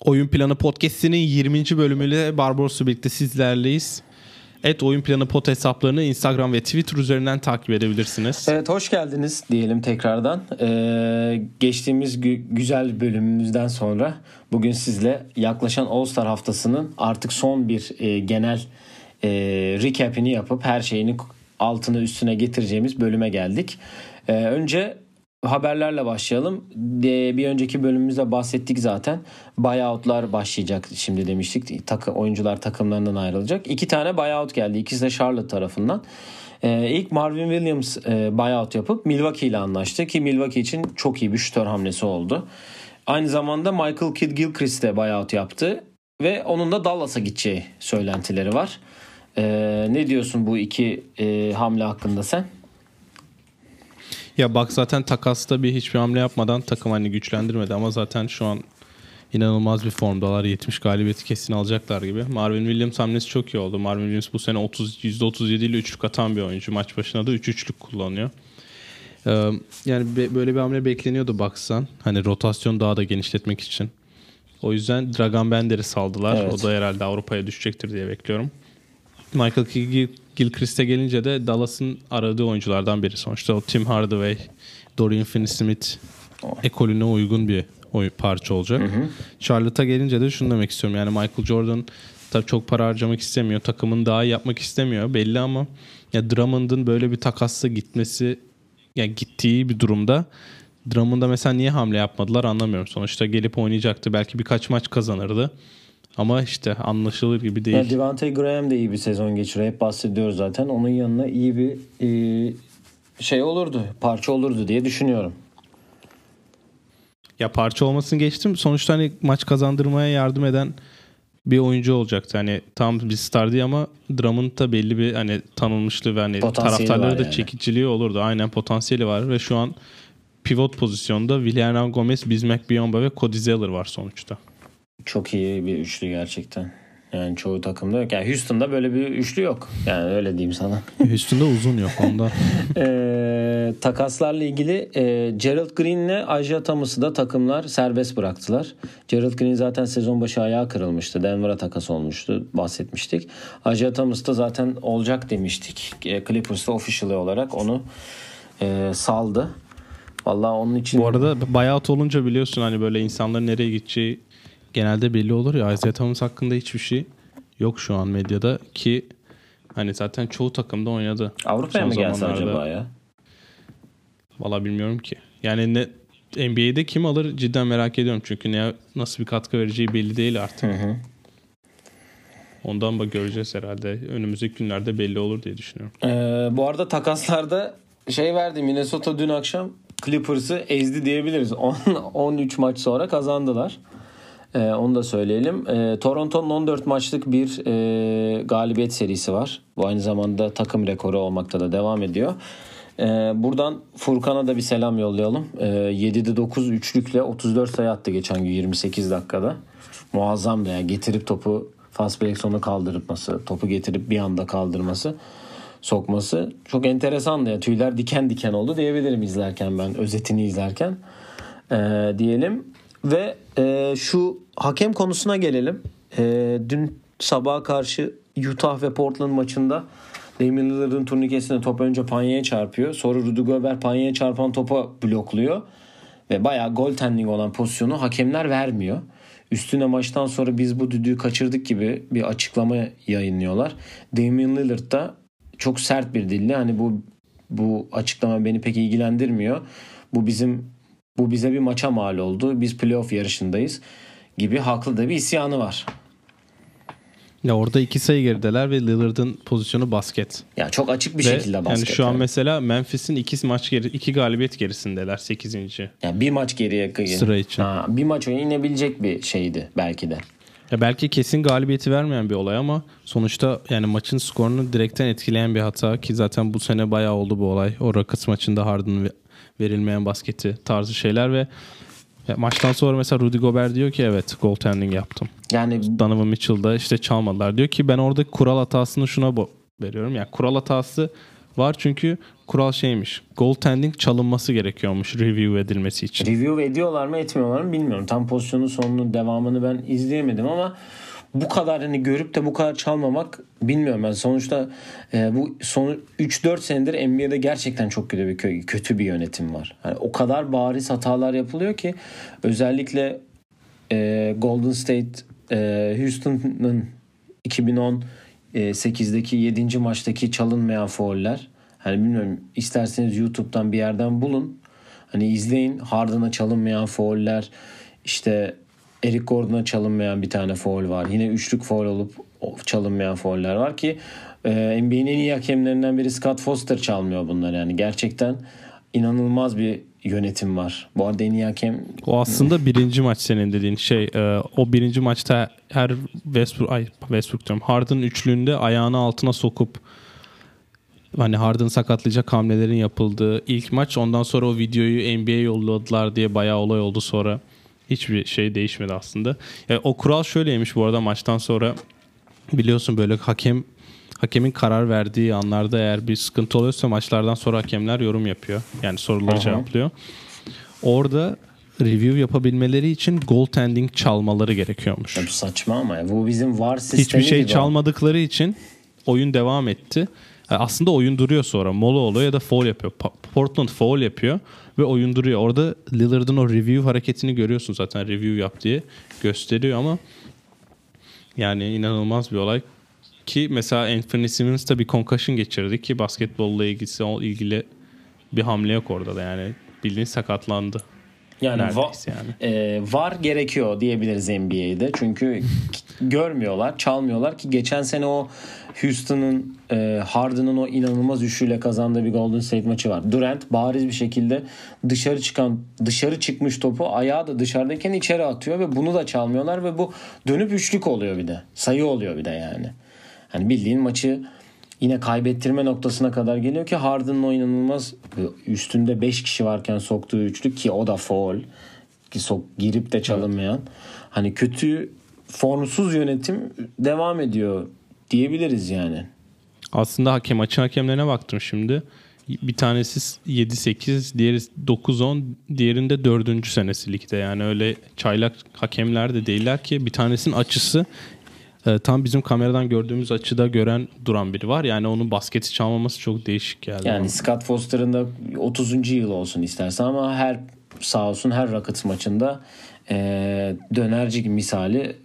Oyun Planı Podcast'inin 20. bölümüyle Barbaros'la birlikte sizlerleyiz. Et Oyun Planı Pod hesaplarını Instagram ve Twitter üzerinden takip edebilirsiniz. Evet hoş geldiniz diyelim tekrardan. Ee, geçtiğimiz gü- güzel bölümümüzden sonra bugün sizle yaklaşan All Star haftasının artık son bir e, genel e, recap'ini yapıp her şeyini altını üstüne getireceğimiz bölüme geldik. Ee, önce haberlerle başlayalım. De, bir önceki bölümümüzde bahsettik zaten. Buyout'lar başlayacak şimdi demiştik. Takı, oyuncular takımlarından ayrılacak. İki tane buyout geldi. İkisi de Charlotte tarafından. Ee, ilk Marvin Williams e, buyout yapıp Milwaukee ile anlaştı ki Milwaukee için çok iyi bir şütör hamlesi oldu. Aynı zamanda Michael Kidd Gilchrist de buyout yaptı ve onun da Dallas'a gideceği söylentileri var. Ee, ne diyorsun bu iki e, hamle hakkında sen? Ya bak zaten takasta bir hiçbir hamle yapmadan takım hani güçlendirmedi ama zaten şu an inanılmaz bir formdalar. 70 galibiyeti kesin alacaklar gibi. Marvin Williams hamlesi çok iyi oldu. Marvin Williams bu sene 30 %37 ile üçlük atan bir oyuncu. Maç başına da 3 üç üçlük kullanıyor. Ee, yani be, böyle bir hamle bekleniyordu baksan. Hani rotasyon daha da genişletmek için. O yüzden Dragan Bender'i saldılar. Evet. O da herhalde Avrupa'ya düşecektir diye bekliyorum. Michael Gil- Gilchrist'e gelince de Dallas'ın aradığı oyunculardan biri. Sonuçta o Tim Hardaway, Dorian Finney-Smith ekolüne uygun bir oy parça olacak. Charlotte'a gelince de şunu demek istiyorum. Yani Michael Jordan tabii çok para harcamak istemiyor. Takımın daha iyi yapmak istemiyor belli ama ya Drummond'un böyle bir takasla gitmesi yani gittiği bir durumda Drummond'a mesela niye hamle yapmadılar anlamıyorum. Sonuçta gelip oynayacaktı. Belki birkaç maç kazanırdı. Ama işte anlaşılır gibi değil. Ya Devante Graham de iyi bir sezon geçiriyor. Hep bahsediyoruz zaten. Onun yanına iyi bir e, şey olurdu. Parça olurdu diye düşünüyorum. Ya parça olmasını geçtim. Sonuçta hani maç kazandırmaya yardım eden bir oyuncu olacaktı. Hani tam bir star değil ama Drummond da belli bir hani tanınmışlığı ve hani taraftarları da yani. çekiciliği olurdu. Aynen potansiyeli var ve şu an pivot pozisyonda William Gomez, Bismack Biyombo ve Cody Zeller var sonuçta. Çok iyi bir üçlü gerçekten. Yani çoğu takımda yok. Yani Houston'da böyle bir üçlü yok. Yani öyle diyeyim sana. Üstünde uzun yok ondan. Ee, takaslarla ilgili e, Gerald Green ile Isaiah Thomas'ı da takımlar serbest bıraktılar. Gerald Green zaten sezon başı ayağı kırılmıştı. Denver'a takas olmuştu. Bahsetmiştik. Isaiah Thomas da zaten olacak demiştik. E, Clippers'ta official olarak onu e, saldı. Vallahi onun için Bu arada buyout olunca biliyorsun hani böyle insanların nereye gideceği genelde belli olur ya. Isaiah Thomas hakkında hiçbir şey yok şu an medyada ki hani zaten çoğu takımda oynadı. Avrupa'ya mı gelse acaba ya? Valla bilmiyorum ki. Yani ne NBA'de kim alır cidden merak ediyorum. Çünkü ne nasıl bir katkı vereceği belli değil artık. Hı hı. Ondan bak göreceğiz herhalde. Önümüzdeki günlerde belli olur diye düşünüyorum. Ee, bu arada takaslarda şey verdi Minnesota dün akşam Clippers'ı ezdi diyebiliriz. 10 13 maç sonra kazandılar. Ee, onu da söyleyelim. Ee, Toronto'nun 14 maçlık bir e, galibiyet serisi var. Bu aynı zamanda takım rekoru olmakta da devam ediyor. Ee, buradan Furkan'a da bir selam yollayalım. Ee, 7'de 9 üçlükle 34 sayı attı geçen gün 28 dakikada. Muazzam da yani getirip topu fast break sonu kaldırması, topu getirip bir anda kaldırması sokması çok enteresandı. Yani tüyler diken diken oldu diyebilirim izlerken ben özetini izlerken Ee, diyelim ve e, şu hakem konusuna gelelim. Ee, dün sabaha karşı Utah ve Portland maçında Damian Lillard'ın turnikesine top önce Panya'ya çarpıyor. Sonra Rudy Gobert Panya'ya çarpan topa blokluyor. Ve bayağı goaltending olan pozisyonu hakemler vermiyor. Üstüne maçtan sonra biz bu düdüğü kaçırdık gibi bir açıklama yayınlıyorlar. Damian Lillard da çok sert bir dille hani bu bu açıklama beni pek ilgilendirmiyor. Bu bizim bu bize bir maça mal oldu. Biz playoff yarışındayız gibi haklı da bir isyanı var. Ya orada iki sayı gerideler ve Lillard'ın pozisyonu basket. Ya çok açık bir Ve şekilde basket. Yani şu an yani. mesela Memphis'in iki maç geri, iki galibiyet gerisindeler 8. Yani bir maç geriye Sıra için. Ha, bir maç inebilecek bir şeydi belki de. Ya belki kesin galibiyeti vermeyen bir olay ama sonuçta yani maçın skorunu direkten etkileyen bir hata ki zaten bu sene bayağı oldu bu olay. O Rockets maçında Harden'ın ve- verilmeyen basketi tarzı şeyler ve maçtan sonra mesela Rudy Gobert diyor ki evet goaltending yaptım. Yani Donovan Mitchell'da işte çalmadılar. Diyor ki ben orada kural hatasını şuna veriyorum. Yani kural hatası var çünkü kural şeymiş. Goaltending çalınması gerekiyormuş review edilmesi için. Review ediyorlar mı etmiyorlar mı bilmiyorum. Tam pozisyonun sonunun devamını ben izleyemedim ama bu kadar hani görüp de bu kadar çalmamak bilmiyorum ben. Sonuçta e, bu son 3-4 senedir NBA'de gerçekten çok kötü bir kötü bir yönetim var. Yani o kadar bariz hatalar yapılıyor ki özellikle e, Golden State e, Houston'ın 2018'deki 7. maçtaki çalınmayan fauller. Hani bilmiyorum isterseniz YouTube'dan bir yerden bulun. Hani izleyin Harden'a çalınmayan fauller işte Eric Gordon'a çalınmayan bir tane foul var. Yine üçlük foul olup çalınmayan fauller var ki e, NBA'nin en iyi hakemlerinden biri Scott Foster çalmıyor bunları yani. Gerçekten inanılmaz bir yönetim var. Bu arada en iyi hakem... O aslında birinci maç senin dediğin şey. E, o birinci maçta her Westbrook, ay Westbrook diyorum. Harden üçlüğünde ayağını altına sokup hani Harden sakatlayacak hamlelerin yapıldığı ilk maç. Ondan sonra o videoyu NBA'ye yolladılar diye bayağı olay oldu sonra. Hiçbir şey değişmedi aslında. Yani o kural şöyleymiş bu arada maçtan sonra biliyorsun böyle hakem hakemin karar verdiği anlarda eğer bir sıkıntı oluyorsa maçlardan sonra hakemler yorum yapıyor. Yani soruları Aha. cevaplıyor. Orada review yapabilmeleri için goaltending çalmaları gerekiyormuş. Tabii saçma ama ya. bu bizim var sistemi Hiçbir şey çalmadıkları için oyun devam etti. Aslında oyun duruyor sonra. Mola oluyor ya da foul yapıyor. Portland foul yapıyor ve oyun duruyor. Orada Lillard'ın o review hareketini görüyorsun zaten review yap diye gösteriyor ama yani inanılmaz bir olay ki mesela Anthony Simmons da bir concussion geçirdi ki basketbolla ilgisi ilgili bir hamle yok orada da yani bildiğin sakatlandı. Yani, va- yani. E, var gerekiyor diyebiliriz NBA'de. Çünkü görmüyorlar, çalmıyorlar ki geçen sene o Houston'ın e, Harden'ın o inanılmaz üçlüyle kazandığı bir Golden State maçı var. Durant bariz bir şekilde dışarı çıkan dışarı çıkmış topu ayağı da dışarıdayken içeri atıyor ve bunu da çalmıyorlar ve bu dönüp üçlük oluyor bir de. Sayı oluyor bir de yani. Hani bildiğin maçı yine kaybettirme noktasına kadar geliyor ki Harden'ın o inanılmaz üstünde 5 kişi varken soktuğu üçlük ki o da foul ki sok girip de çalınmayan. Evet. Hani kötü formsuz yönetim devam ediyor diyebiliriz yani. Aslında hakem maçın hakemlerine baktım şimdi. Bir tanesi 7-8, diğeri 9-10, diğerinde 4. senesi ligde. Yani öyle çaylak hakemler de değiller ki bir tanesinin açısı e, tam bizim kameradan gördüğümüz açıda gören duran biri var. Yani onun basketi çalmaması çok değişik geldi. Yani Scott Foster'ın da 30. yıl olsun istersen ama her sağ olsun her Rockets maçında e, dönerci misali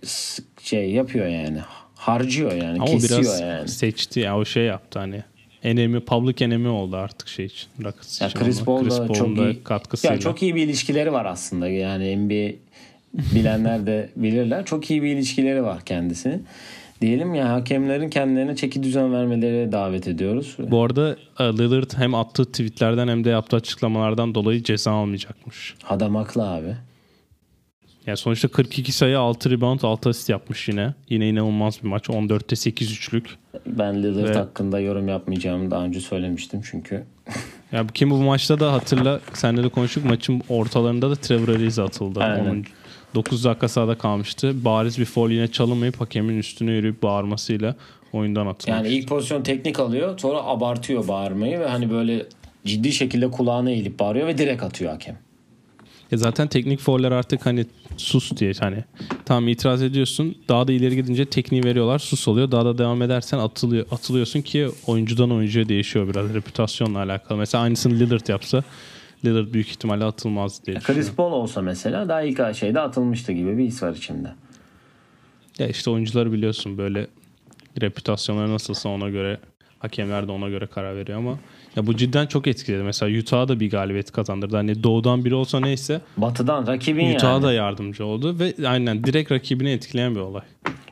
şey yapıyor yani. Harcıyor yani. Ama kesiyor biraz yani. seçti ya o şey yaptı hani enemi public enemi oldu artık şey için Rockets ya Chris Paul da çok iyi katkısıyla. Ya çok iyi bir ilişkileri var aslında. Yani NBA bilenler de bilirler. Çok iyi bir ilişkileri var kendisinin. Diyelim ya hakemlerin kendilerine çeki düzen vermeleri davet ediyoruz. Bu arada e, Lillard hem attığı tweetlerden hem de yaptığı açıklamalardan dolayı ceza almayacakmış. Adam haklı abi. Yani sonuçta 42 sayı 6 rebound 6 asist yapmış yine. Yine inanılmaz bir maç. 14'te 8 üçlük. Ben Lillard Ve... hakkında yorum yapmayacağımı daha önce söylemiştim çünkü. ya kim bu maçta da hatırla senle de konuştuk maçın ortalarında da Trevor Ariza atıldı. Aynen. Onun 9 dakika sahada kalmıştı. Bariz bir foul yine çalınmayıp hakemin üstüne yürüyüp bağırmasıyla oyundan atılmıştı. Yani ilk pozisyon teknik alıyor sonra abartıyor bağırmayı ve hani böyle ciddi şekilde kulağına eğilip bağırıyor ve direkt atıyor hakem. Ya zaten teknik fauller artık hani sus diye hani tam itiraz ediyorsun daha da ileri gidince tekniği veriyorlar sus oluyor daha da devam edersen atılıyor, atılıyorsun ki oyuncudan oyuncuya değişiyor biraz reputasyonla alakalı. Mesela aynısını Lillard yapsa Lillard büyük ihtimalle atılmaz diye Chris Paul olsa mesela daha ilk şeyde atılmıştı gibi bir his var içimde. Ya işte oyuncuları biliyorsun böyle reputasyonları nasılsa ona göre hakemler de ona göre karar veriyor ama ya bu cidden çok etkiledi. Mesela Utah'a da bir galibiyet kazandırdı. Hani doğudan biri olsa neyse. Batıdan rakibin Utah'a yani. da yardımcı oldu ve aynen direkt rakibini etkileyen bir olay.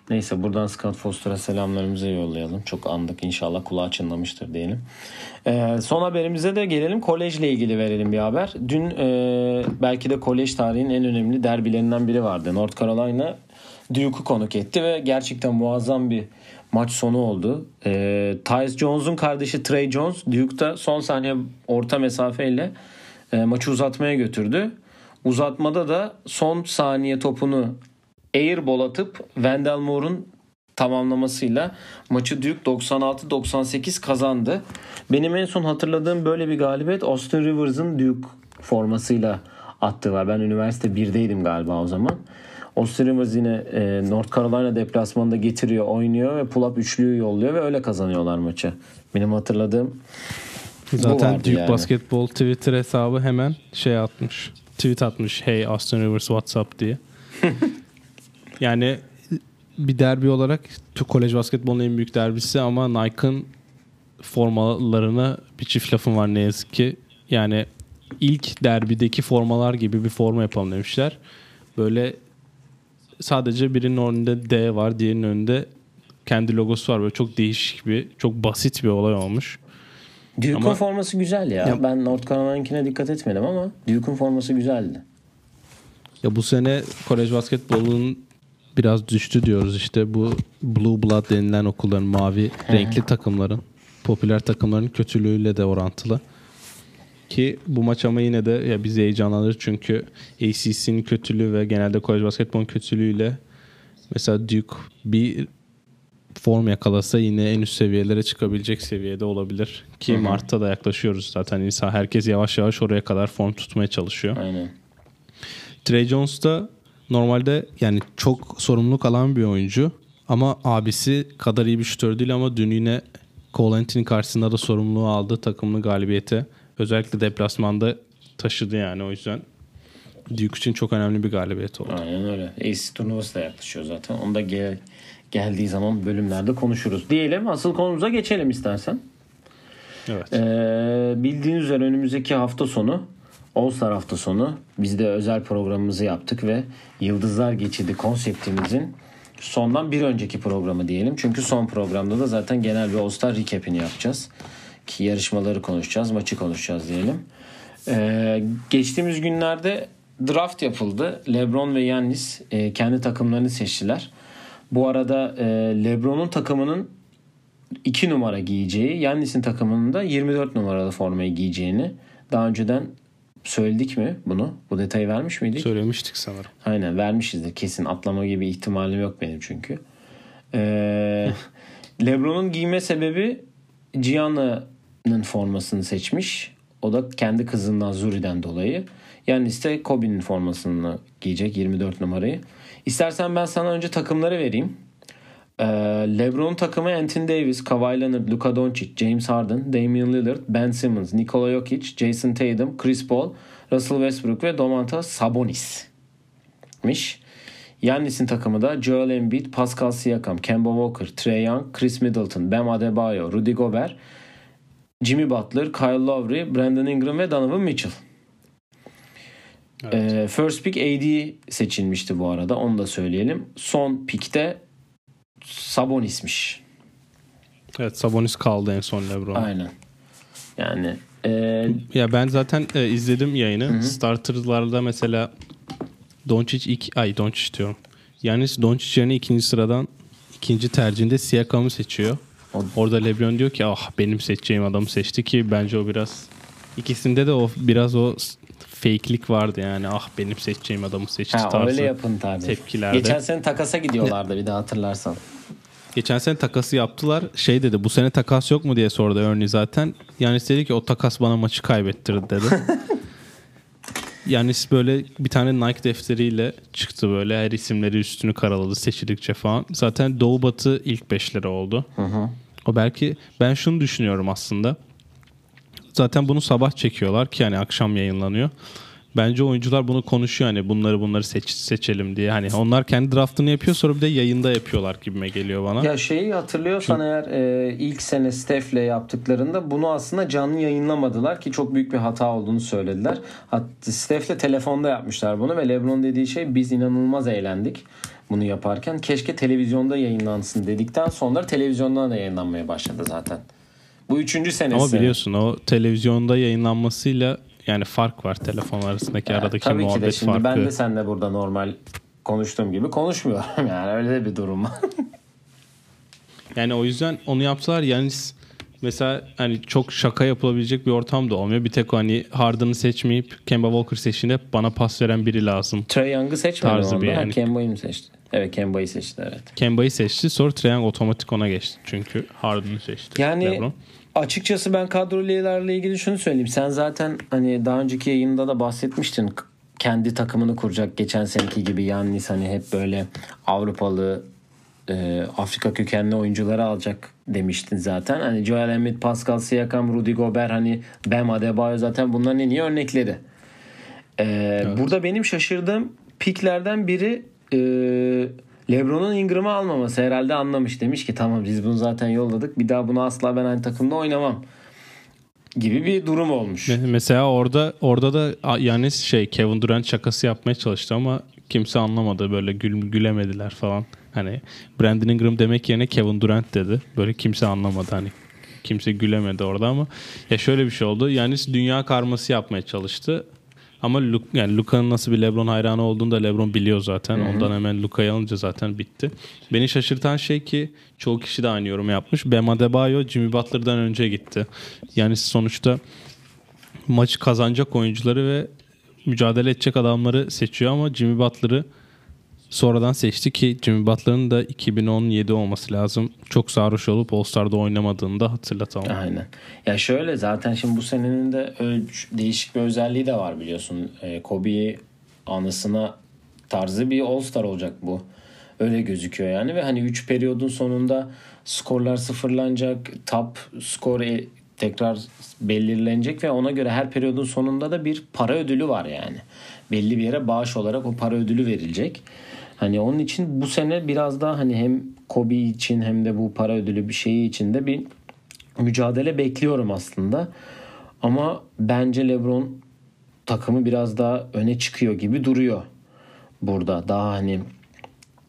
Neyse buradan Scott Foster'a selamlarımızı yollayalım. Çok andık inşallah kulağı çınlamıştır diyelim. Ee, son haberimize de gelelim. Kolejle ilgili verelim bir haber. Dün e, belki de kolej tarihinin en önemli derbilerinden biri vardı. North Carolina Duke'u konuk etti ve gerçekten muazzam bir maç sonu oldu. E, Tyus Jones'un kardeşi Trey Jones Duke'da son saniye orta mesafeyle e, maçı uzatmaya götürdü. Uzatmada da son saniye topunu airball atıp Wendell Moore'un tamamlamasıyla maçı Duke 96-98 kazandı. Benim en son hatırladığım böyle bir galibiyet Austin Rivers'ın Duke formasıyla attığı var. Ben üniversite 1'deydim galiba o zaman. Austin Rivers yine e, North Carolina deplasmanında getiriyor, oynuyor ve pull-up üçlüyü yolluyor ve öyle kazanıyorlar maçı. Benim hatırladığım Zaten Duke yani. Basketbol Twitter hesabı hemen şey atmış. Tweet atmış. Hey Austin Rivers WhatsApp diye. yani bir derbi olarak Türk kolej basketbolunun en büyük derbisi ama Nike'ın formalarına bir çift lafım var ne yazık ki. Yani ilk derbideki formalar gibi bir forma yapalım demişler. Böyle sadece birinin önünde D var, diğerinin önünde kendi logosu var. Böyle çok değişik bir, çok basit bir olay olmuş. Duke'un Ama- forması güzel ya. Ya- Ben North Carolina'nkine dikkat etmedim ama Duke'un forması güzeldi. Ya bu sene kolej basketbolunun biraz düştü diyoruz işte bu Blue Blood denilen okulların mavi renkli takımların popüler takımların kötülüğüyle de orantılı. Ki bu maç ama yine de ya bizi heyecanlandırır çünkü ACC'nin kötülüğü ve genelde kolej basketbolun kötülüğüyle mesela Duke bir form yakalasa yine en üst seviyelere çıkabilecek seviyede olabilir. Ki Mart'ta da yaklaşıyoruz zaten. İnsan herkes yavaş yavaş oraya kadar form tutmaya çalışıyor. Aynen. Trey Jones da normalde yani çok sorumluluk alan bir oyuncu ama abisi kadar iyi bir şutör değil ama dün yine Cole Anthony karşısında da sorumluluğu aldı takımını galibiyete. Özellikle deplasmanda taşıdı yani o yüzden. Duke için çok önemli bir galibiyet oldu. Aynen öyle. AC turnuvası da yaklaşıyor zaten. Onu da gel- geldiği zaman bölümlerde konuşuruz. Diyelim asıl konumuza geçelim istersen. Evet. Ee, bildiğiniz üzere önümüzdeki hafta sonu All hafta sonu biz de özel programımızı yaptık ve Yıldızlar Geçidi konseptimizin sondan bir önceki programı diyelim. Çünkü son programda da zaten genel bir All Star recap'ini yapacağız. Ki yarışmaları konuşacağız, maçı konuşacağız diyelim. Ee, geçtiğimiz günlerde draft yapıldı. LeBron ve Yannis e, kendi takımlarını seçtiler. Bu arada e, LeBron'un takımının 2 numara giyeceği, Yannis'in takımının da 24 numaralı formayı giyeceğini daha önceden söyledik mi bunu? Bu detayı vermiş miydik? Söylemiştik sanırım. Aynen vermişizdir. Kesin atlama gibi ihtimalim yok benim çünkü. Ee, Lebron'un giyme sebebi Gianna'nın formasını seçmiş. O da kendi kızından Zuri'den dolayı. Yani işte Kobe'nin formasını giyecek 24 numarayı. İstersen ben sana önce takımları vereyim. Ee, LeBron takımı Anthony Davis, Kawhi Leonard, Luka Doncic, James Harden, Damian Lillard, Ben Simmons, Nikola Jokic, Jason Tatum, Chris Paul, Russell Westbrook ve Domantas Sabonis. miş. Yannis'in takımı da Joel Embiid, Pascal Siakam, Kemba Walker, Trey Young, Chris Middleton, Bam Adebayo, Rudy Gobert, Jimmy Butler, Kyle Lowry, Brandon Ingram ve Donovan Mitchell. Ee, first pick AD seçilmişti bu arada onu da söyleyelim. Son pickte Sabonis'miş. Evet Sabonis kaldı en son LeBron. Aynen. Yani e, Ya ben zaten e, izledim yayını. Starter'larda mesela Doncic ilk ay Doncic diyorum. Yanis Doncic yerine ikinci sıradan ikinci tercihinde Siakam'ı seçiyor. O- Orada LeBron diyor ki ah benim seçeceğim adamı seçti ki bence o biraz ikisinde de o biraz o fake'lik vardı yani ah benim seçeceğim adamı seçti ha, tarzı. öyle yapın tabii. tepkilerde. Geçen sene takasa gidiyorlardı bir de hatırlarsan. Geçen sene takası yaptılar. Şey dedi bu sene takas yok mu diye sordu Ernie zaten. Yanis dedi ki o takas bana maçı kaybettirdi dedi. Yanis böyle bir tane Nike defteriyle çıktı böyle. Her isimleri üstünü karaladı seçildikçe falan. Zaten Doğu Batı ilk beşleri oldu. O belki ben şunu düşünüyorum aslında. Zaten bunu sabah çekiyorlar ki yani akşam yayınlanıyor. Bence oyuncular bunu konuşuyor hani bunları bunları seç, seçelim diye. Hani onlar kendi draftını yapıyor sonra bir de yayında yapıyorlar gibime geliyor bana. Ya şeyi hatırlıyorsan eğer e, ilk sene Steph'le yaptıklarında bunu aslında canlı yayınlamadılar ki çok büyük bir hata olduğunu söylediler. Hatta Steph'le telefonda yapmışlar bunu ve LeBron dediği şey biz inanılmaz eğlendik bunu yaparken. Keşke televizyonda yayınlansın dedikten sonra televizyondan da yayınlanmaya başladı zaten. Bu üçüncü senesi. Ama biliyorsun o televizyonda yayınlanmasıyla yani fark var telefon arasındaki Yani aradaki tabii ki de muhabbet şimdi farkı. ben de seninle burada normal konuştuğum gibi konuşmuyorum yani öyle bir durum var. Yani o yüzden onu yaptılar. Yani mesela hani çok şaka yapılabilecek bir ortam da olmuyor. Bir tek o hani Harden'ı seçmeyip Kemba Walker seçtiğinde bana pas veren biri lazım. Trey Young'ı seçmedi Tarzı onda. bir yani. Kemba'yı mı seçti? Evet Kemba'yı seçti evet. Kemba'yı seçti sonra Trae Young otomatik ona geçti. Çünkü Harden'ı seçti. Yani LeBron. Açıkçası ben kadrolarla ilgili şunu söyleyeyim. Sen zaten hani daha önceki yayında da bahsetmiştin. Kendi takımını kuracak geçen seneki gibi Yannis hani hep böyle Avrupalı e, Afrika kökenli oyuncuları alacak demiştin zaten. Hani Joel Embiid, Pascal Siakam, Rudy Gobert hani Bam Adebayo zaten bunların en iyi örnekleri. E, Burada benim şaşırdığım piklerden biri e, LeBron'un Ingram'ı almaması herhalde anlamış. Demiş ki tamam biz bunu zaten yolladık. Bir daha bunu asla ben aynı takımda oynamam gibi bir durum olmuş. Me- Mesela orada orada da yani şey Kevin Durant şakası yapmaya çalıştı ama kimse anlamadı. Böyle gül, gülemediler falan. Hani Brandon Ingram demek yerine Kevin Durant dedi. Böyle kimse anlamadı hani. Kimse gülemedi orada ama ya şöyle bir şey oldu. Yani dünya karması yapmaya çalıştı. Ama Lu- yani Luka'nın nasıl bir LeBron hayranı olduğunu da LeBron biliyor zaten. Ondan hemen Luka'yı alınca zaten bitti. Beni şaşırtan şey ki çoğu kişi de aynı yorum yapmış. Bam Adebayo Jimmy Butler'dan önce gitti. Yani sonuçta maçı kazanacak oyuncuları ve mücadele edecek adamları seçiyor ama Jimmy Butler'ı sonradan seçti ki Jimmy Butler'ın da 2017 olması lazım. Çok sarhoş olup All-Star'da oynamadığını da hatırlatalım. Aynen. Ya şöyle zaten şimdi bu senenin de değişik bir özelliği de var biliyorsun. E, Kobe anısına tarzı bir All-Star olacak bu. Öyle gözüküyor yani ve hani 3 periyodun sonunda skorlar sıfırlanacak. Top skor e- tekrar belirlenecek ve ona göre her periyodun sonunda da bir para ödülü var yani. Belli bir yere bağış olarak o para ödülü verilecek. Hani onun için bu sene biraz daha hani hem Kobe için hem de bu para ödülü bir şeyi için de bir mücadele bekliyorum aslında. Ama bence LeBron takımı biraz daha öne çıkıyor gibi duruyor burada. Daha hani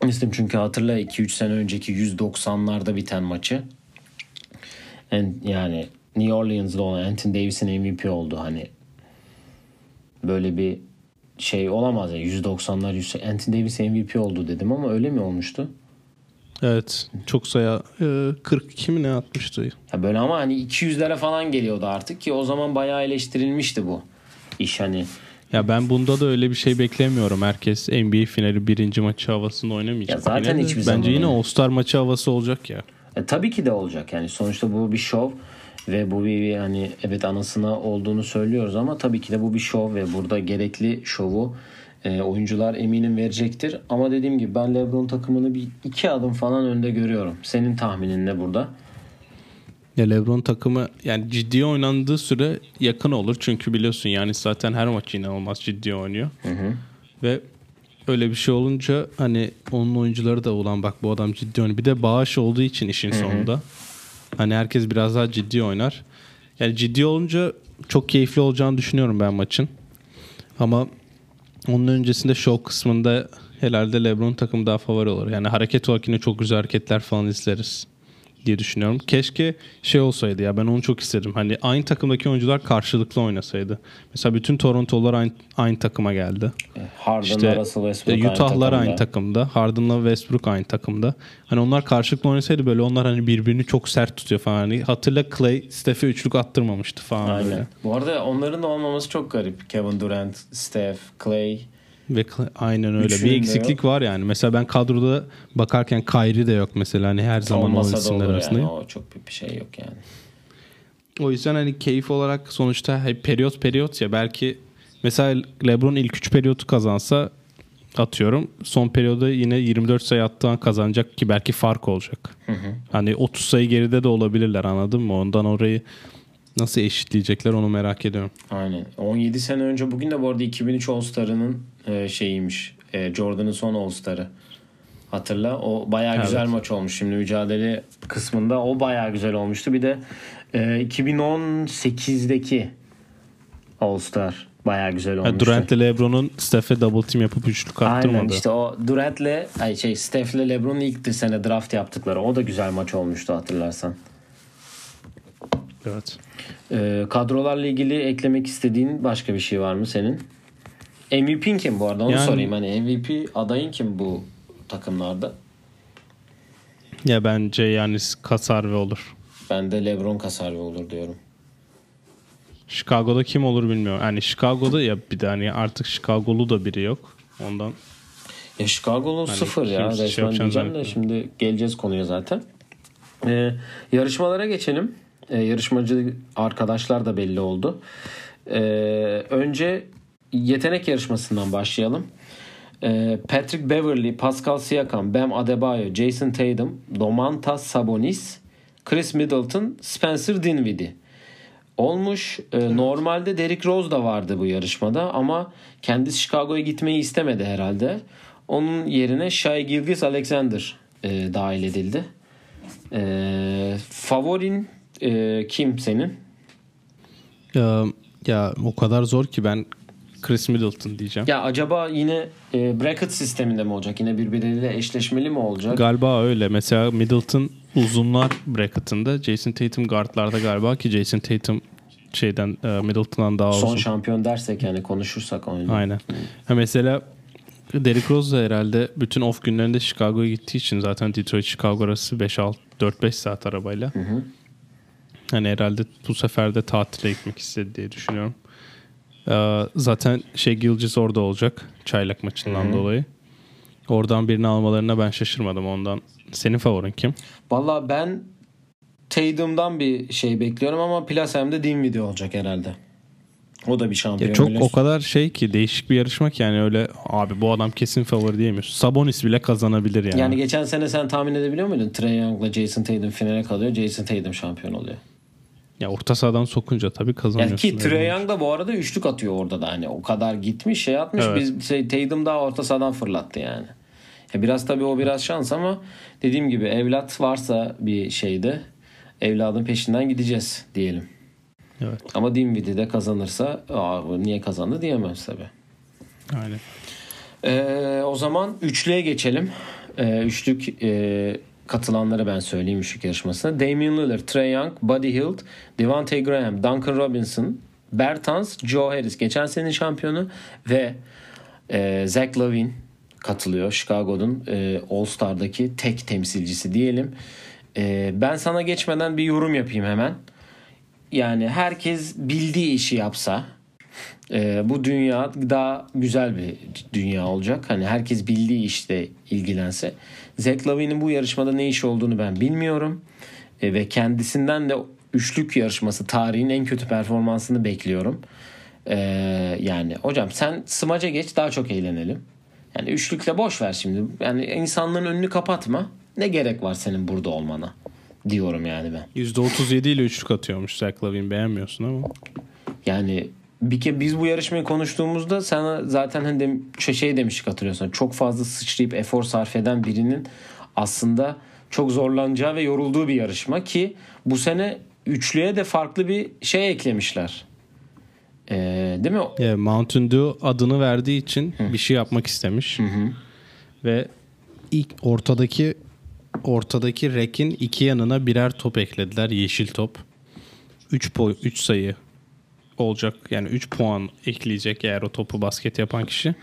Mislim çünkü hatırla 2-3 sene önceki 190'larda biten maçı. Yani New Orleans'da olan Anthony Davis'in MVP oldu hani. Böyle bir şey olamaz ya 190'lar 100 Anthony Davis MVP oldu dedim ama öyle mi olmuştu? Evet. Çok saya e, 42 mi ne atmıştı? Ya böyle ama hani 200'lere falan geliyordu artık ki o zaman bayağı eleştirilmişti bu iş hani. Ya ben bunda da öyle bir şey beklemiyorum. Herkes NBA finali birinci maçı havasında oynamayacak. Ya zaten Yine de hiçbir Bence zaman yine öyle. All-Star maçı havası olacak ya. E, tabii ki de olacak yani sonuçta bu bir şov ve bu bir, hani evet anasına olduğunu söylüyoruz ama tabii ki de bu bir şov ve burada gerekli şovu e, oyuncular eminim verecektir. Ama dediğim gibi ben LeBron takımını bir iki adım falan önde görüyorum. Senin tahminin ne burada? Ya LeBron takımı yani ciddi oynandığı süre yakın olur. Çünkü biliyorsun yani zaten her maç inanılmaz ciddi oynuyor. Ve öyle bir şey olunca hani onun oyuncuları da ulan bak bu adam ciddi oynuyor. Bir de bağış olduğu için işin sonunda. Hani herkes biraz daha ciddi oynar. Yani ciddi olunca çok keyifli olacağını düşünüyorum ben maçın. Ama onun öncesinde show kısmında herhalde LeBron takımı daha favori olur. Yani hareket olarak yine çok güzel hareketler falan izleriz diye düşünüyorum. Keşke şey olsaydı ya ben onu çok istedim. Hani aynı takımdaki oyuncular karşılıklı oynasaydı. Mesela bütün Toronto'lar aynı, aynı takıma geldi. Harden, İşte Russell Westbrook aynı Utah'lar takımda. aynı takımda. Harden'la Westbrook aynı takımda. Hani onlar karşılıklı oynasaydı böyle onlar hani birbirini çok sert tutuyor falan. Hani hatırla Clay Steph'e üçlük attırmamıştı falan Aynen. böyle. Bu arada onların da olmaması çok garip. Kevin Durant, Steph, Clay. Ve aynen öyle. Üçünün bir eksiklik var yani. Mesela ben kadroda bakarken Kyrie de yok mesela. Hani her zaman o isimler arasında. yani. O çok bir şey yok yani. O yüzden hani keyif olarak sonuçta hep periyot periyot ya belki mesela LeBron ilk 3 periyotu kazansa atıyorum son periyoda yine 24 sayı attığı an kazanacak ki belki fark olacak. Hani 30 sayı geride de olabilirler anladın mı? Ondan orayı nasıl eşitleyecekler onu merak ediyorum. Aynen. 17 sene önce bugün de bu arada 2003 All-Star'ının e, şeyiymiş. E, Jordan'ın son All-Star'ı. Hatırla. O bayağı Evet. güzel maç olmuş. Şimdi mücadele kısmında o bayağı güzel olmuştu. Bir de e, 2018'deki All-Star bayağı güzel olmuştu. Yani Durant'le LeBron'un Steph'e double team yapıp üçlük Aynen attırmadı. işte o Durant'le ay şey Steph'le LeBron'un ilk sene draft yaptıkları. O da güzel maç olmuştu hatırlarsan. Evet. Ee, kadrolarla ilgili eklemek istediğin başka bir şey var mı senin? MVP'in kim bu arada? Onu Yani- sorayım. Hani MVP adayın kim bu takımlarda? Ya bence yani kasar ve olur. Ben de LeBron kasar ve olur diyorum. Chicago'da kim olur bilmiyorum. Yani Chicago'da ya bir de hani artık Chicago'lu da biri yok. Ondan Ya Chicago'nun Hani sıfır ya şey resmen diyeceğim de şimdi geleceğiz konuya zaten. Ee, yarışmalara geçelim. Ee, yarışmacı arkadaşlar da belli oldu. Ee, önce yetenek yarışmasından başlayalım. Ee, Patrick Beverly, Pascal Siakam, Bam Adebayo, Jason Tatum, Domantas Sabonis, Chris Middleton, Spencer Dinwiddie olmuş. Ee, Normalde Derrick Rose da vardı bu yarışmada ama kendisi Chicago'ya gitmeyi istemedi herhalde. Onun yerine Shai Gilgis Alexander e, dahil edildi. Ee, favorin e, kim senin? ya, ya o kadar zor ki ben Chris Middleton diyeceğim. Ya acaba yine e, bracket sisteminde mi olacak? Yine birbirleriyle eşleşmeli mi olacak? Galiba öyle. Mesela Middleton uzunlar bracket'ında. Jason Tatum guardlarda galiba ki Jason Tatum şeyden e, Middleton'dan daha Son uzun. şampiyon dersek yani konuşursak oyunu. Aynen. Ha mesela Derrick Rose da herhalde bütün off günlerinde Chicago'ya gittiği için zaten Detroit Chicago arası 5-6 4-5 saat arabayla. Hani herhalde bu sefer de tatile gitmek istedi diye düşünüyorum. Ee, zaten şey Gilgis orada olacak çaylak maçından dolayı. Oradan birini almalarına ben şaşırmadım ondan. Senin favorin kim? Valla ben Tatum'dan bir şey bekliyorum ama Plasem'de Dinwiddie olacak herhalde. O da bir şampiyon. Ya çok öyle. o kadar şey ki değişik bir yarışma ki yani öyle abi bu adam kesin favori diyemiyorsun. Sabonis bile kazanabilir yani. Yani geçen sene sen tahmin edebiliyor muydun? Trae Young'la Jason Tatum finale kalıyor. Jason Tatum şampiyon oluyor. Ya orta sahadan sokunca tabii Yani kazanıyorsun. ki öyle. Trae Young da bu arada üçlük atıyor orada da. Hani o kadar gitmiş şey atmış. Evet. Biz şey, Tatum daha orta sahadan fırlattı yani. Ya biraz tabii o biraz şans ama dediğim gibi evlat varsa bir şeyde evladın peşinden gideceğiz diyelim. Evet. Ama Dinwiddie de kazanırsa Aa, niye kazandı diyemez tabii. Aynen. Ee, o zaman üçlüye geçelim. Ee, üçlük e, katılanları ben söyleyeyim üçlük yarışmasına. Damian Lillard, Trae Young, Buddy Hield, Devante Graham, Duncan Robinson, Bertans, Joe Harris geçen senenin şampiyonu ve e, Zach Lavine katılıyor. Chicago'nun e, All Star'daki tek temsilcisi diyelim. E, ben sana geçmeden bir yorum yapayım hemen. Yani herkes bildiği işi yapsa ee, bu dünya daha güzel bir dünya olacak. Hani herkes bildiği işte ilgilense. Zach Lavine'in bu yarışmada ne iş olduğunu ben bilmiyorum. Ee, ve kendisinden de üçlük yarışması tarihin en kötü performansını bekliyorum. Ee, yani hocam sen smaca geç daha çok eğlenelim. Yani üçlükle boş ver şimdi. Yani insanların önünü kapatma. Ne gerek var senin burada olmana diyorum yani ben. %37 ile üçlük atıyormuş Zach Lavine beğenmiyorsun ama. Yani bir ke biz bu yarışmayı konuştuğumuzda sana zaten hani dem- şey- şey demiştik hatırlıyorsan çok fazla sıçrayıp efor sarf eden birinin aslında çok zorlanacağı ve yorulduğu bir yarışma ki bu sene üçlüye de farklı bir şey eklemişler. Ee, değil mi? Ya Mountain Dew adını verdiği için bir şey yapmak istemiş. Ve ilk ortadaki ortadaki rekin iki yanına birer top eklediler. Yeşil top. 3 po 3 sayı olacak. Yani 3 puan ekleyecek eğer o topu basket yapan kişi.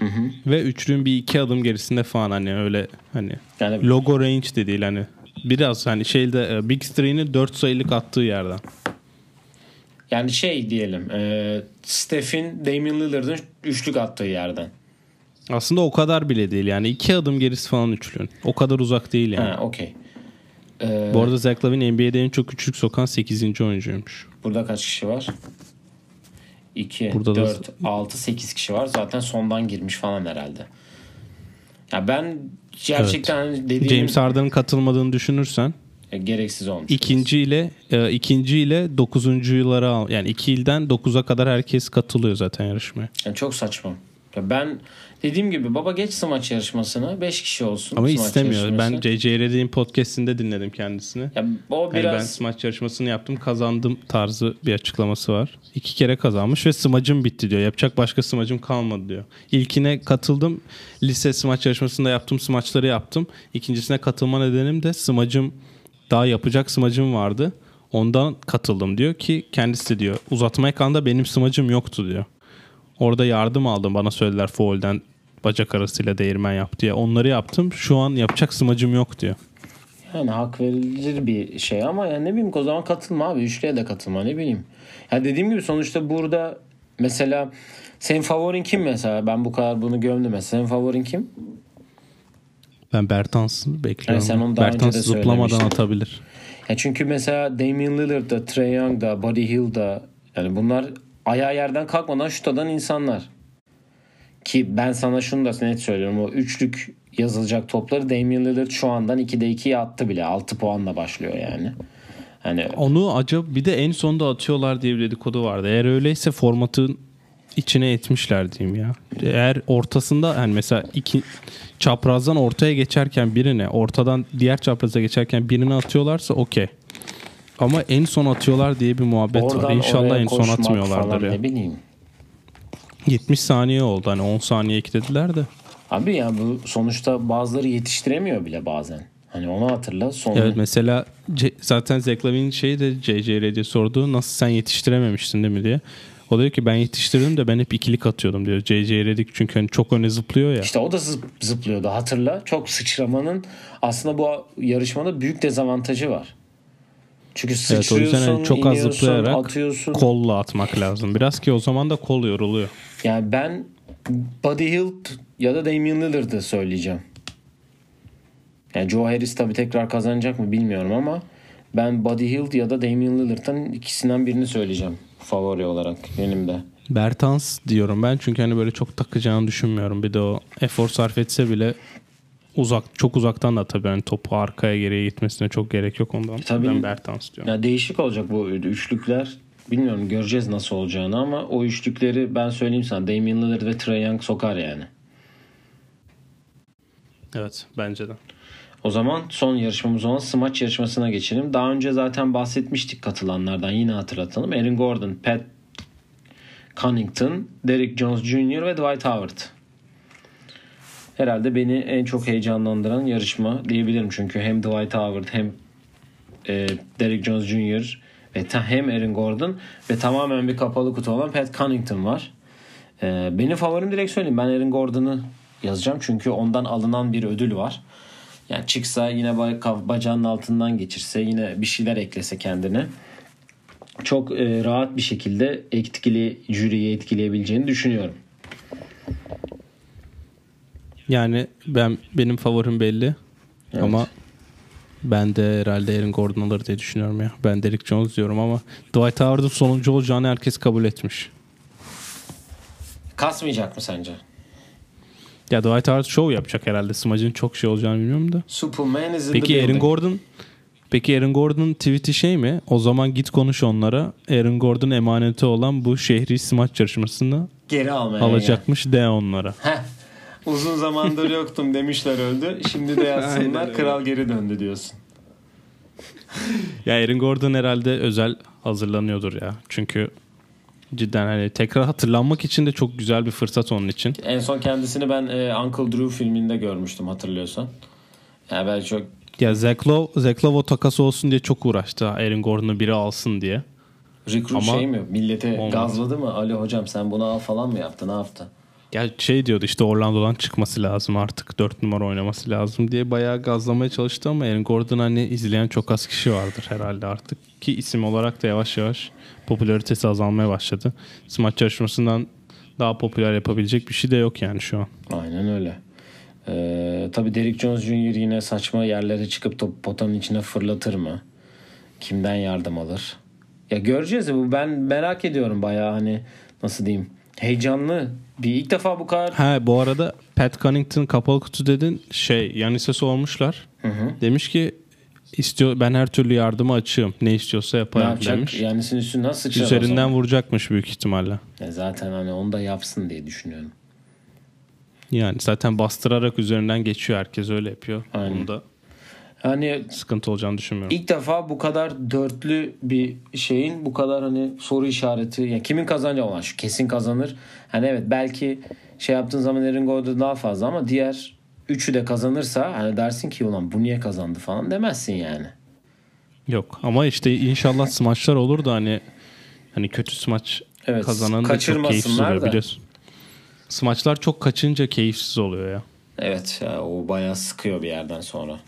Ve üçlüğün bir iki adım gerisinde falan hani öyle hani Yani logo range de değil hani biraz hani şeyde e, Big Three'nin 4 sayılık attığı yerden. yani şey diyelim. E, Steph'in Damian Lillard'ın üçlük attığı yerden. Aslında o kadar bile değil yani iki adım gerisi falan üçlüğün. O kadar uzak değil yani. Ha, okey. Ee, Bu arada Zach Lavine NBA'de en çok üçlük sokan 8. oyuncuymuş. Burada kaç kişi var? 2, Burada da- 4, 6, 8 kişi var. Zaten sondan girmiş falan herhalde. Ya ben gerçekten hani dediğim James Harden'ın katılmadığını düşünürsen E, gereksiz olmuş. ikinci ile e, ikinci ile dokuzunculara al yani iki ilden dokuza kadar herkes katılıyor zaten yarışmaya. Yani çok saçma. Ya ben dediğim gibi baba geç smaç yarışmasına 5 kişi olsun. Ama istemiyor. Ben JJ Redick'in podcast'inde dinledim kendisini. ya o Hani ben biraz smaç yarışmasını yaptım kazandım tarzı bir açıklaması var. İki kere kazanmış ve smacım bitti diyor. Yapacak başka smacım kalmadı diyor. İlkine katıldım. Lise smaç yarışmasında yaptım smaçları yaptım. İkincisine katılma nedenim de smacım daha yapacak smacım vardı. Ondan katıldım diyor ki kendisi diyor uzatma ekranda benim smacım yoktu diyor. Orada yardım aldım bana söylediler foul'den bacak arasıyla değirmen yap diye. Onları yaptım. Şu an yapacak smacım yok diyor. Yani hak verilir bir şey ama yani ne bileyim o zaman katılma abi. Üçlüye de katılma ne bileyim. Ya dediğim gibi sonuçta burada mesela senin favorin kim mesela? Ben bu kadar bunu gömdüm mesela. Senin favorin kim? Ben Bertans'ı bekliyorum. Yani sen onu daha önce Bertans de zıplamadan atabilir. Ya çünkü mesela Damian Lillard da, Trae Young da, Buddy Hield da yani bunlar ayağı yerden kalkmadan şut atan insanlar. Ki ben sana şunu da net söylüyorum. O üçlük yazılacak topları Damian Lillard şu andan 2'de 2'ye attı bile. 6 puanla başlıyor yani. Hani Onu acaba bir de en sonda atıyorlar diye bir dedikodu vardı. Eğer öyleyse formatın içine etmişler diyeyim ya. Eğer ortasında yani mesela iki çaprazdan ortaya geçerken birine, ortadan diğer çapraza geçerken birini atıyorlarsa okey. Ama en son atıyorlar diye bir muhabbet var. oradan İnşallah oraya en son atmıyorlardır ya. Ne bileyim. 70 saniye oldu hani 10 saniye eklediler de. Abi ya bu sonuçta bazıları yetiştiremiyor bile bazen. Hani onu hatırla. Son Evet mesela C- zaten Zach Lavin'in şeyi de JJ Reddy'e sordu. Nasıl sen yetiştirememiştin değil mi diye. O diyor ki ben yetiştirdim de ben hep ikilik atıyordum diyor. JJ Redick çünkü hani çok öne zıplıyor ya. İşte o da zıp- zıplıyordu hatırla. Çok sıçramanın aslında bu yarışmada büyük dezavantajı var. Çünkü Evet o sıçrıyorsun, yüzden hani çok az zıplayarak atıyorsun. kolla atmak lazım. Biraz ki o zaman da kol yoruluyor. Yani ben Buddy Hield ya da Damian Lillard'ı söyleyeceğim. Yani Joe Harris tabii tekrar kazanacak mı bilmiyorum ama ben Buddy Hield ya da Damian Lillard'ın ikisinden birini söyleyeceğim favori olarak önümde. Bertans diyorum ben çünkü hani böyle çok takacağını düşünmüyorum. Bir de o efor sarf etse bile uzak çok uzaktan da tabii hani topu arkaya geriye gitmesine çok gerek yok ondan. Tabii. Ben Bertans diyorum. Ya değişik olacak bu üçlükler. Bilmiyorum göreceğiz nasıl olacağını ama o üçlükleri ben söyleyeyim sana Damian Lillard ve Trae Young sokar yani. Evet bence de. O zaman son yarışmamız olan smaç yarışmasına geçelim. Daha önce zaten bahsetmiştik katılanlardan yine hatırlatalım. Aaron Gordon, Pat Connington, Derrick Jones Jr. ve Dwight Howard. Herhalde beni en çok heyecanlandıran yarışma diyebilirim. Çünkü hem Dwight Howard hem e, Derrick Jones Jr. ve hem Aaron Gordon ve tamamen bir kapalı kutu olan Pat Connington var. E, benim favorim direkt söyleyeyim. Ben Aaron Gordon'ı yazacağım. Çünkü ondan alınan bir ödül var. Yani çıksa yine ba- bacağının altından geçirse yine bir şeyler eklese kendine çok e, rahat bir şekilde etkili jüriyi etkileyebileceğini düşünüyorum. Yani ben benim favorim belli Evet. ama ben de herhalde Aaron Gordon alır diye düşünüyorum ya. Ben Derrick Jones diyorum ama Dwight Howard'ın sonuncu olacağını herkes kabul etmiş. Kasmayacak mı sence? Ya Dwight Howard show yapacak herhalde. Smacın çok şey olacağını bilmiyorum da. Superman is in the Peki Aaron building. Gordon Peki Aaron Gordon'un tweet'i şey mi? O zaman git konuş onlara. Aaron Gordon emaneti olan bu şehri smaç yarışmasını Geri almaya alacakmış de onlara. Heh. Uzun zamandır yoktum demişler öldü. Şimdi de yazsınlar kral geri döndü diyorsun. Ya Aaron Gordon herhalde özel hazırlanıyordur ya. Çünkü cidden hani tekrar hatırlanmak için de çok güzel bir fırsat onun için. En son kendisini ben e, Uncle Drew filminde görmüştüm hatırlıyorsan. Yani ben çok Ya Zach Lowe, Zach Lowe o takası olsun diye çok uğraştı. Aaron Gordon'u biri alsın diye. recruit Ama şey mi? Millete olmadı. gazladı mı? Ali hocam sen bunu al falan mı yaptı? Ne yaptı? Ya şey diyordu işte Orlando'dan çıkması lazım artık 4 numara oynaması lazım diye bayağı gazlamaya çalıştı ama Aaron Gordon hani izleyen çok az kişi vardır herhalde artık ki isim olarak da yavaş yavaş popülaritesi azalmaya başladı. Smaç yarışmasından daha popüler yapabilecek bir şey de yok yani şu an. Aynen öyle. Ee, tabii Derrick Jones Jr. yine saçma yerlere çıkıp top potanın içine fırlatır mı? Kimden yardım alır? Ya göreceğiz ya bu ben merak ediyorum bayağı hani nasıl diyeyim heyecanlı. Bir ilk defa bu kadar Ha bu arada Pat Connington kapalı kutu dedin şey Yanis'e sormuşlar. Demiş ki istiyor ben her türlü yardıma açığım. Ne istiyorsa ne yaparım yapacak? demiş. Yani üstüne nasıl sıçrar Üzerinden vuracakmış büyük ihtimalle. Ya zaten hani onu da yapsın diye düşünüyorum. Yani zaten bastırarak üzerinden geçiyor herkes öyle yapıyor. Aynen. Bunda Hani sıkıntı olacağını düşünmüyorum. ilk defa bu kadar dörtlü bir şeyin bu kadar hani soru işareti yani kimin kazanacağı olan şu kesin kazanır. Hani evet belki şey yaptığın zaman Aaron Gordon daha fazla ama diğer üçü de kazanırsa hani dersin ki ulan bu niye kazandı falan demezsin yani. Yok ama işte inşallah smaçlar olur da hani hani kötü smaç Evet, kazanan da çok keyifsiz oluyor da. biliyorsun. Smaçlar çok kaçınca keyifsiz oluyor ya. Evet ya, o bayağı sıkıyor bir yerden sonra.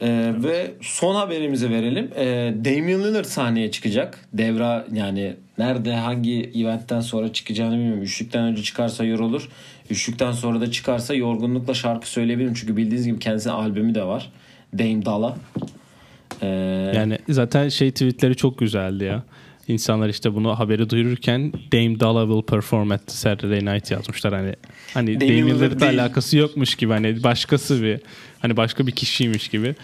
Ee, ve son haberimizi verelim. Ee, Damian Lillard sahneye çıkacak. Devra yani nerede hangi eventten sonra çıkacağını bilmiyorum. Üçlükten önce çıkarsa yorulur. Üçlükten sonra da çıkarsa yorgunlukla şarkı söyleyebilirim. Çünkü bildiğiniz gibi kendisinin albümü de var. Dame Dalla. Ee, Yani zaten şey tweetleri çok güzeldi ya. İnsanlar işte bunu haberi duyururken Dame Dalla will perform at Saturday Night yazmışlar hani hani Dame Lillard Lillard'la alakası yokmuş gibi hani başkası bir hani başka bir kişiymiş gibi.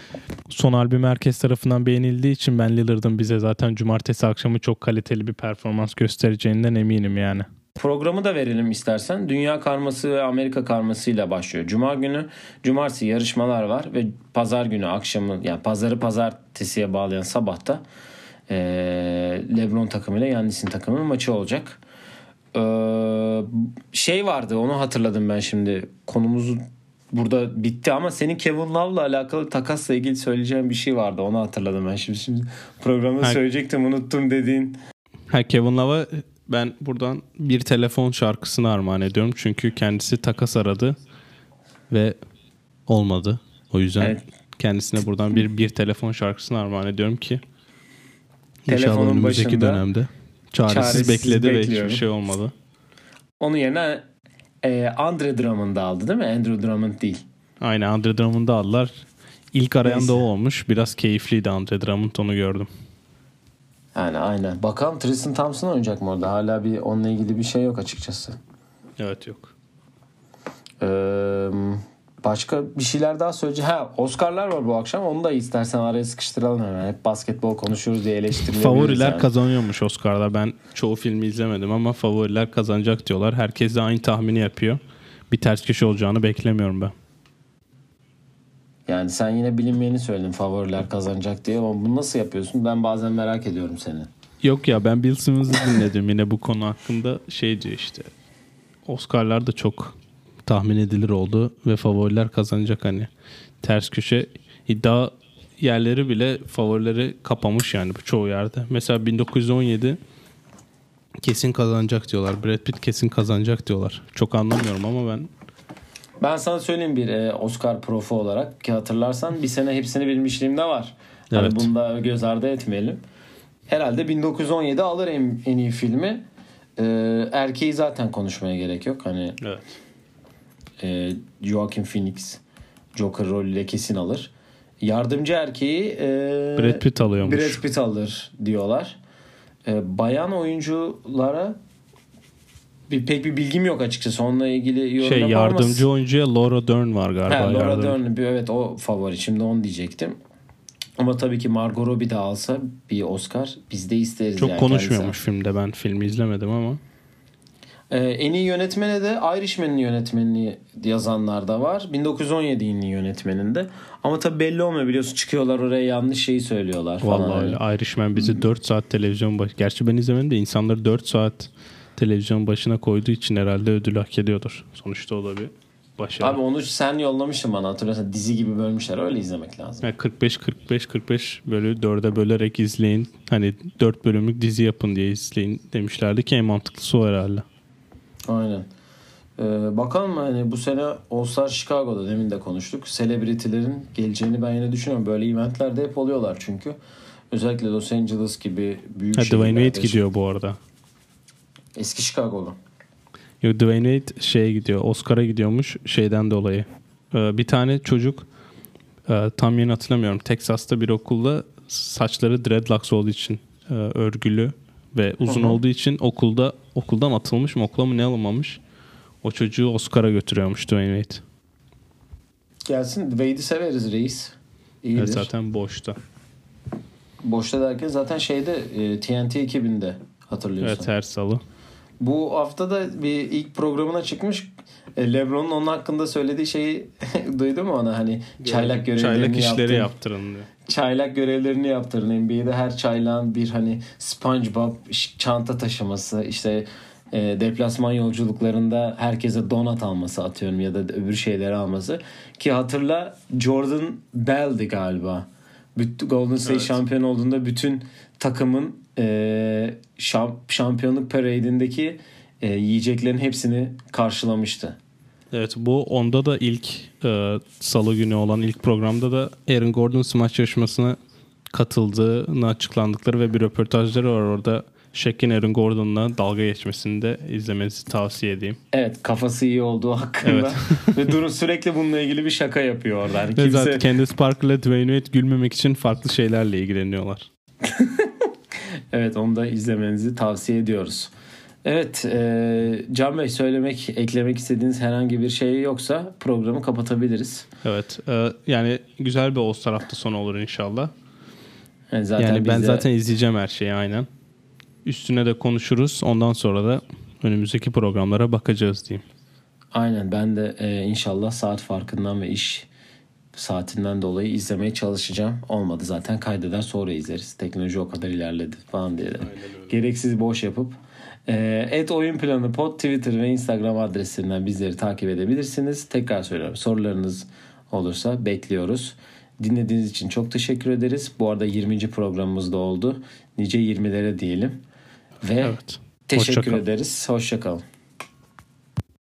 Son albüm herkes tarafından beğenildiği için ben Lillard'ın bize zaten cumartesi akşamı çok kaliteli bir performans göstereceğinden eminim yani. Programı da verelim istersen. Dünya karması ve Amerika karmasıyla başlıyor. Cuma günü, cumartesi yarışmalar var ve pazar günü akşamı yani pazarı pazartesiye bağlayan sabahta eee LeBron takımıyla Yannis'in takımının maçı olacak. Eee, şey vardı onu hatırladım ben şimdi. Konumuz burada bitti ama senin Kevin Love'la alakalı takasla ilgili söyleyeceğim bir şey vardı. Onu hatırladım ben şimdi. Şimdi programda Ha. söyleyecektim unuttum dediğin. Ha Kevin Love'a ben buradan bir telefon şarkısını armağan ediyorum. Çünkü kendisi takas aradı ve olmadı. O yüzden Evet. kendisine buradan bir bir telefon şarkısını armağan ediyorum ki Telefonun inşallah önümüzdeki dönemde çaresiz, çaresiz bekledi ve bekliyorum. hiçbir şey olmadı. Onun yerine e, Andre Drummond'ı aldı değil mi? Andrew Drummond değil. Aynen Andre Drummond'u aldılar. İlk arayan Neyse. da o olmuş. Biraz keyifliydi Andre Drummond onu gördüm. Yani aynen. Bakalım Tristan Thompson oynayacak mı orada? Hala bir onunla ilgili bir şey yok açıkçası. Evet yok. Ee, başka bir şeyler daha söyleyeceğim. Ha Oscar'lar var bu akşam. Onu da istersen araya sıkıştıralım hemen. Hep basketbol konuşuyoruz diye eleştirilebiliriz. Favoriler yani. kazanıyormuş Oscar'da. Ben çoğu filmi izlemedim ama favoriler kazanacak diyorlar. Herkes de aynı tahmini yapıyor. Bir ters köşe olacağını beklemiyorum ben. Yani sen yine bilinmeyeni söyledin favoriler kazanacak diye. Ama bunu nasıl yapıyorsun? Ben bazen merak ediyorum seni. Yok ya ben Bill Simmons'ı dinledim yine bu konu hakkında. Şey diyor işte. Oscar'lar da çok tahmin edilir oldu ve favoriler kazanacak hani. Ters köşe iddia yerleri bile favorileri kapamış yani çoğu yerde. Mesela 1917 kesin kazanacak diyorlar. Brad Pitt kesin kazanacak diyorlar. Çok anlamıyorum ama ben Ben sana söyleyeyim bir e, Oscar profu olarak ki hatırlarsan bir sene hepsini bilmişliğimde var. Hani Evet. bunu da göz ardı etmeyelim. Herhalde 1917 alır en, en iyi filmi. E, erkeği zaten konuşmaya gerek yok. Hani evet. E, Joaquin Phoenix Joker rolüyle kesin alır. Yardımcı erkeği e, Brad Pitt alıyormuş. Brad Pitt alır diyorlar. E, bayan oyunculara bir pek bir bilgim yok açıkçası. Onunla ilgili yorum Şey yardımcı oyuncuya Laura Dern var galiba. Ha, Laura Dern bir evet o favori. Şimdi onu diyecektim. Ama tabii ki Margot Robbie de alsa bir Oscar biz de isteriz. Çok yani konuşmuyormuş kendisi. filmde. Ben filmi izlemedim ama. Ee, en iyi yönetmene de Irishman'ın yönetmenini yazanlar da var. 1917 en iyi yönetmeninde. Ama tabii belli olmuyor biliyorsun. Çıkıyorlar oraya yanlış şeyi söylüyorlar falan. Vallahi Hani. öyle. Irishman bizi 4 saat televizyon başı. Gerçi ben izlemedim de insanları 4 saat televizyon başına koyduğu için herhalde ödül hak ediyordur. Sonuçta o da bir başarı. Abi onu sen yollamıştın bana hatırlıyorsan. Dizi gibi bölmüşler. Öyle izlemek lazım. Yani 45 45 45 bölü 4'e bölerek izleyin. Hani 4 bölümlük dizi yapın diye izleyin demişlerdi ki en mantıklısı o herhalde. Aynen. Ee, bakalım hani bu sene All Star Chicago'da demin de konuştuk. Celebrity'lerin geleceğini ben yine düşünüyorum. Böyle eventlerde hep oluyorlar çünkü. Özellikle Los Angeles gibi büyük Ha, Dwayne şehirlerde. Wade gidiyor bu arada. Eski Chicago'lu. Yok Dwayne Wade şeye gidiyor. Oscar'a gidiyormuş şeyden dolayı. Ee, bir tane çocuk e, tam yeni hatırlamıyorum. Texas'ta bir okulda saçları dreadlocks olduğu için e, örgülü ve uzun Hı hı. olduğu için okulda okuldan atılmış mı okula mı ne alınmamış. O çocuğu Oscar'a götürüyormuş Dwayne Wade. Gelsin Wade'i severiz reis. İyidir. Evet, zaten boşta. Boşta derken zaten şeyde e, TNT ekibinde hatırlıyorsun. Evet her salı. Bu hafta da bir ilk programına çıkmış. E, Lebron'un onun hakkında söylediği şeyi duydun mu ona hani çaylak görevlerini Çaylak işleri yaptım. yaptırın diyor. çaylak görevlerini yaptırın. NBA'de her çaylağın bir hani SpongeBob çanta taşıması işte e, deplasman yolculuklarında herkese donat alması atıyorum ya da öbür şeyleri alması. Ki hatırla Jordan Bell'di galiba. Bütün Golden State Evet. şampiyon olduğunda bütün takımın e, şamp- şampiyonluk parade'indeki e, yiyeceklerin hepsini karşılamıştı. Evet bu onda da ilk e, salı günü olan ilk programda da Aaron Gordon smaç yarışmasına katıldığını açıklandıkları ve bir röportajları var orada. Shaq'in Aaron Gordon'la dalga geçmesini de izlemenizi tavsiye edeyim. Evet kafası iyi olduğu hakkında. Ve Duru sürekli bununla ilgili bir şaka yapıyor orada. Yani kimse... zaten Candace Parker ile Dwayne Wade gülmemek için farklı şeylerle ilgileniyorlar. Evet onu da izlemenizi tavsiye ediyoruz. Evet e, Can Bey söylemek, eklemek istediğiniz herhangi bir şey yoksa programı kapatabiliriz. Evet e, yani güzel bir All-Star hafta sonu olur inşallah. Yani, zaten yani ben de- zaten izleyeceğim her şeyi aynen. Üstüne de konuşuruz. Ondan sonra da önümüzdeki programlara bakacağız diyeyim. Aynen ben de e, inşallah saat farkından ve iş saatinden dolayı izlemeye çalışacağım. Olmadı zaten kaydeder sonra izleriz. Teknoloji o kadar ilerledi falan diye. Gereksiz boş yapıp e, et oyun planı pod Twitter ve Instagram adreslerinden bizleri takip edebilirsiniz. Tekrar söylüyorum sorularınız olursa bekliyoruz. Dinlediğiniz için çok teşekkür ederiz. Bu arada 20. programımız da oldu. Nice 20'lere diyelim. Ve Evet. teşekkür Hoşça ederiz. Hoşçakalın.